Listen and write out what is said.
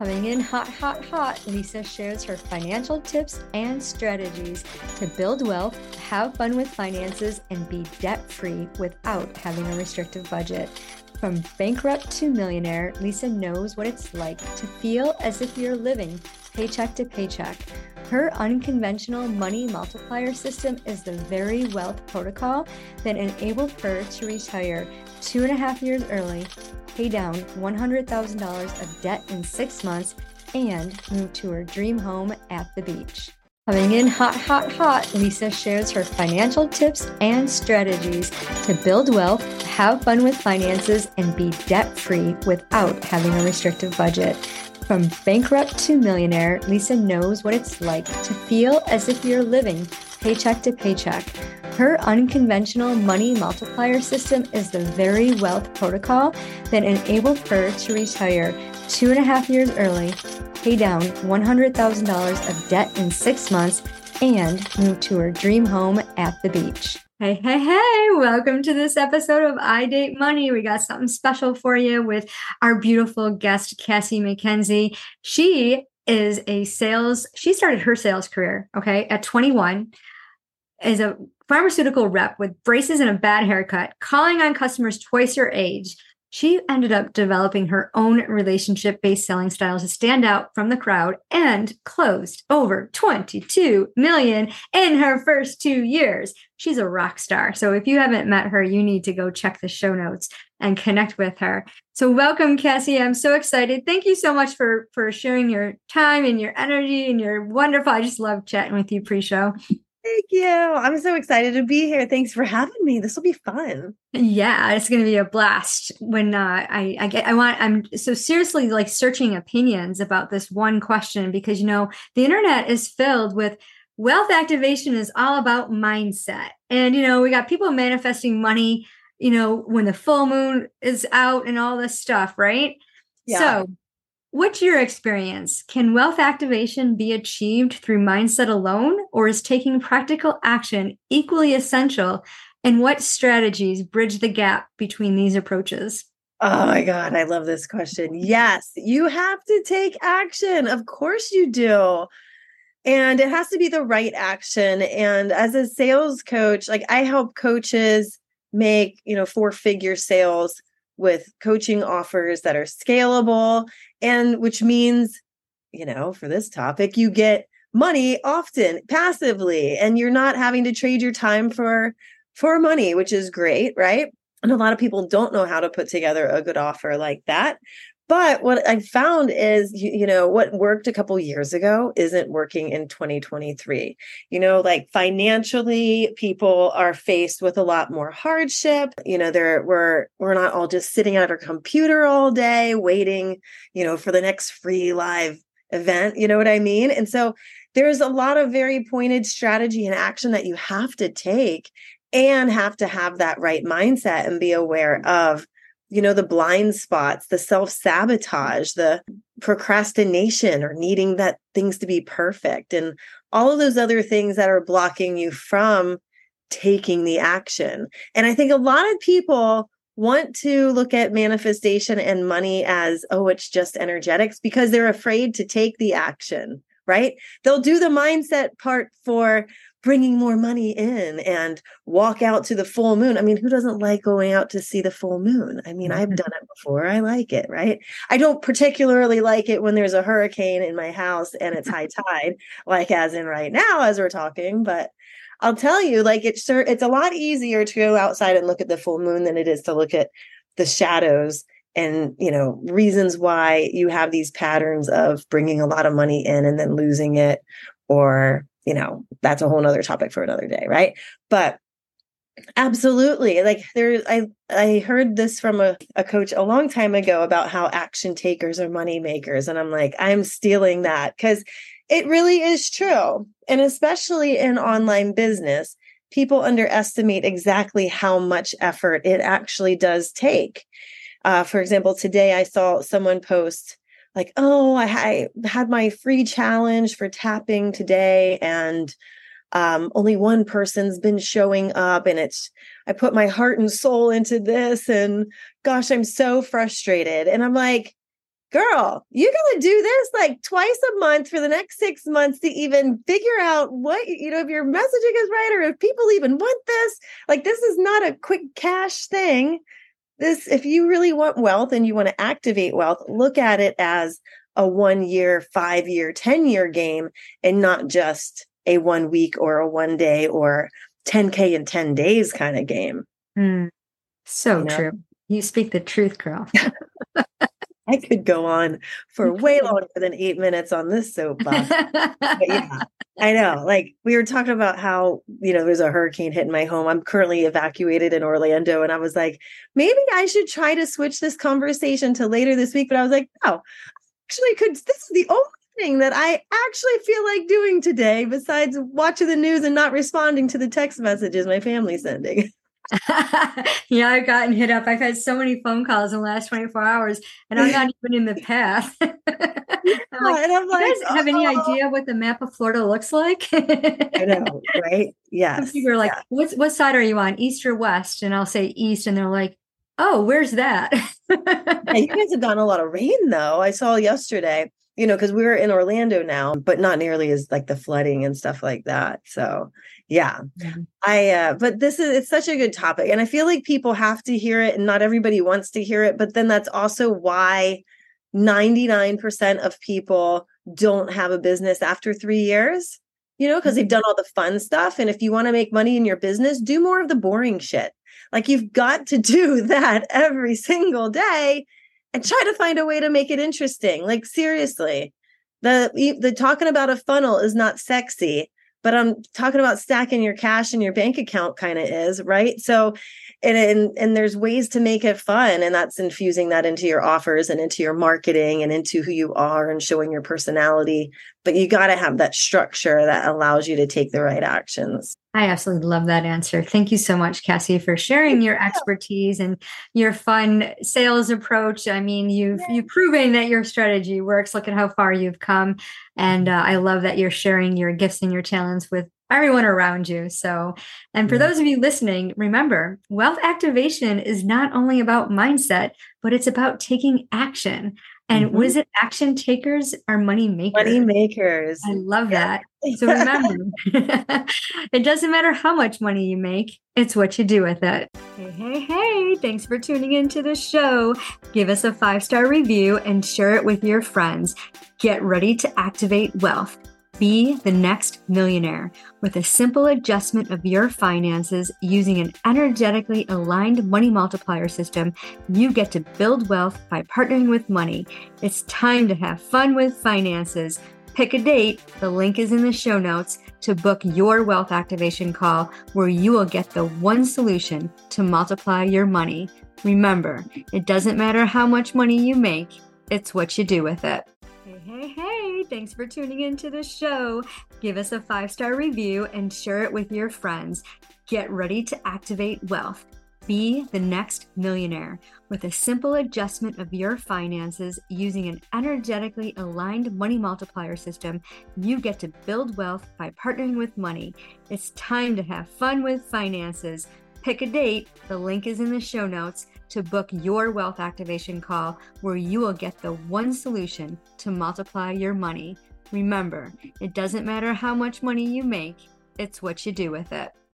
Coming in hot, hot, hot, Lisa shares her financial tips and strategies to build wealth, have fun with finances, and be debt free without having a restrictive budget. From bankrupt to millionaire, Lisa knows what it's like to feel as if you're living paycheck to paycheck. Her unconventional money multiplier system is the very wealth protocol that enabled her to retire two and a half years early pay down $100,000 of debt in six months, and move to her dream home at the beach. Coming in hot, hot, hot, Lisa shares her financial tips and strategies to build wealth, have fun with finances, and be debt free without having a restrictive budget. From bankrupt to millionaire, Lisa knows what it's like to feel as if you're living paycheck to paycheck her unconventional money multiplier system is the very wealth protocol that enabled her to retire two and a half years early, pay down $100,000 of debt in six months, and move to her dream home at the beach. Hey, hey, hey, welcome to this episode of I Date Money. We got something special for you with our beautiful guest, Cassie McKenzie. She is a sales, she started her sales career, okay, at 21 as a pharmaceutical rep with braces and a bad haircut, calling on customers twice her age, she ended up developing her own relationship based selling style to stand out from the crowd and closed over 22 million in her first two years. She's a rock star. So if you haven't met her, you need to go check the show notes and connect with her. So welcome, Cassie. I'm so excited. Thank you so much for for sharing your time and your energy and you're wonderful. I just love chatting with you pre-show. Thank you. I'm so excited to be here. Thanks for having me. This will be fun. Yeah, it's going to be a blast. When uh, I I get I want I'm so seriously like searching opinions about this one question because you know the internet is filled with wealth activation is all about mindset. And you know, we got people manifesting money, you know, when the full moon is out and all this stuff, right? Yeah. So, What's your experience? Can wealth activation be achieved through mindset alone, or is taking practical action equally essential? And what strategies bridge the gap between these approaches? Oh my God, I love this question. Yes, you have to take action. Of course, you do. And it has to be the right action. And as a sales coach, like I help coaches make, you know, four figure sales with coaching offers that are scalable and which means you know for this topic you get money often passively and you're not having to trade your time for for money which is great right? And a lot of people don't know how to put together a good offer like that but what I found is, you, you, know, what worked a couple years ago isn't working in 2023. You know, like financially, people are faced with a lot more hardship. You know, there we're we're not all just sitting at our computer all day waiting, you know, for the next free live event. You know what I mean? And so there's a lot of very pointed strategy and action that you have to take and have to have that right mindset and be aware of you know, the blind spots, the self sabotage, the procrastination or needing that things to be perfect, and all of those other things that are blocking you from taking the action. And I think a lot of people want to look at manifestation and money as, oh, it's just energetics because they're afraid to take the action, right? They'll do the mindset part for bringing more money in and walk out to the full moon. I mean, who doesn't like going out to see the full moon? I mean, I've mm-hmm. done it before. I like it, right? I don't particularly like it when there's a hurricane in my house and it's high tide, like as in right now as we're talking, but I'll tell you like it's it's a lot easier to go outside and look at the full moon than it is to look at the shadows and you know reasons why you have these patterns of bringing a lot of money in and then losing it or you know, that's a whole nother topic for another day, right? But absolutely like there i i heard this from a, a coach a long time ago about how action takers are money makers and i'm like i'm stealing that because it really is true and especially in online business people underestimate exactly how much effort it actually does take uh, for example today i saw someone post like, oh, I, I had my free challenge for tapping today, and um, only one person's been showing up, and it's I put my heart and soul into this, and gosh, I'm so frustrated. And I'm like, girl, you're going to do this like twice a month for the next six months to even figure out what, you know, if your messaging is right or if people even want this. Like, this is not a quick cash thing. This, if you really want wealth and you want to activate wealth, look at it as a one year, five year, 10 year game and not just a one week or a one day or 10K in 10 days kind of game. Mm, so you know? true. You speak the truth, girl. I could go on for way longer than eight minutes on this soapbox. yeah, I know. Like we were talking about how, you know, there's a hurricane hitting my home. I'm currently evacuated in Orlando. And I was like, maybe I should try to switch this conversation to later this week. But I was like, no, actually could this is the only thing that I actually feel like doing today besides watching the news and not responding to the text messages my family's sending. yeah, I've gotten hit up. I've had so many phone calls in the last 24 hours, and I'm not even in the path. I'm like, and I'm like, you guys have any oh. idea what the map of Florida looks like? I know, right? Yes. people are like, yeah. "What's what side are you on, east or west?" And I'll say east, and they're like, "Oh, where's that?" yeah, you guys have gotten a lot of rain, though. I saw yesterday you know, because we're in Orlando now, but not nearly as like the flooding and stuff like that. So yeah. I, uh, but this is, it's such a good topic. And I feel like people have to hear it and not everybody wants to hear it. But then that's also why 99% of people don't have a business after three years, you know, because they've done all the fun stuff. And if you want to make money in your business, do more of the boring shit. Like you've got to do that every single day and try to find a way to make it interesting. Like seriously, the the talking about a funnel is not sexy, but I'm talking about stacking your cash in your bank account kind of is, right? So and, and and there's ways to make it fun and that's infusing that into your offers and into your marketing and into who you are and showing your personality but you got to have that structure that allows you to take the right actions I absolutely love that answer. Thank you so much, Cassie, for sharing your expertise and your fun sales approach. I mean, you've you've proven that your strategy works. Look at how far you've come, and uh, I love that you're sharing your gifts and your talents with everyone around you. So, and for those of you listening, remember, wealth activation is not only about mindset, but it's about taking action. And mm-hmm. what is it? Action takers are money makers. Money makers. I love yeah. that. So remember, it doesn't matter how much money you make, it's what you do with it. Hey, hey, hey, thanks for tuning into the show. Give us a five star review and share it with your friends. Get ready to activate wealth. Be the next millionaire with a simple adjustment of your finances using an energetically aligned money multiplier system. You get to build wealth by partnering with money. It's time to have fun with finances. Pick a date, the link is in the show notes, to book your wealth activation call where you will get the one solution to multiply your money. Remember, it doesn't matter how much money you make, it's what you do with it. Thanks for tuning into the show. Give us a five star review and share it with your friends. Get ready to activate wealth. Be the next millionaire with a simple adjustment of your finances using an energetically aligned money multiplier system. You get to build wealth by partnering with money. It's time to have fun with finances. Pick a date, the link is in the show notes to book your wealth activation call where you will get the one solution to multiply your money. Remember, it doesn't matter how much money you make, it's what you do with it.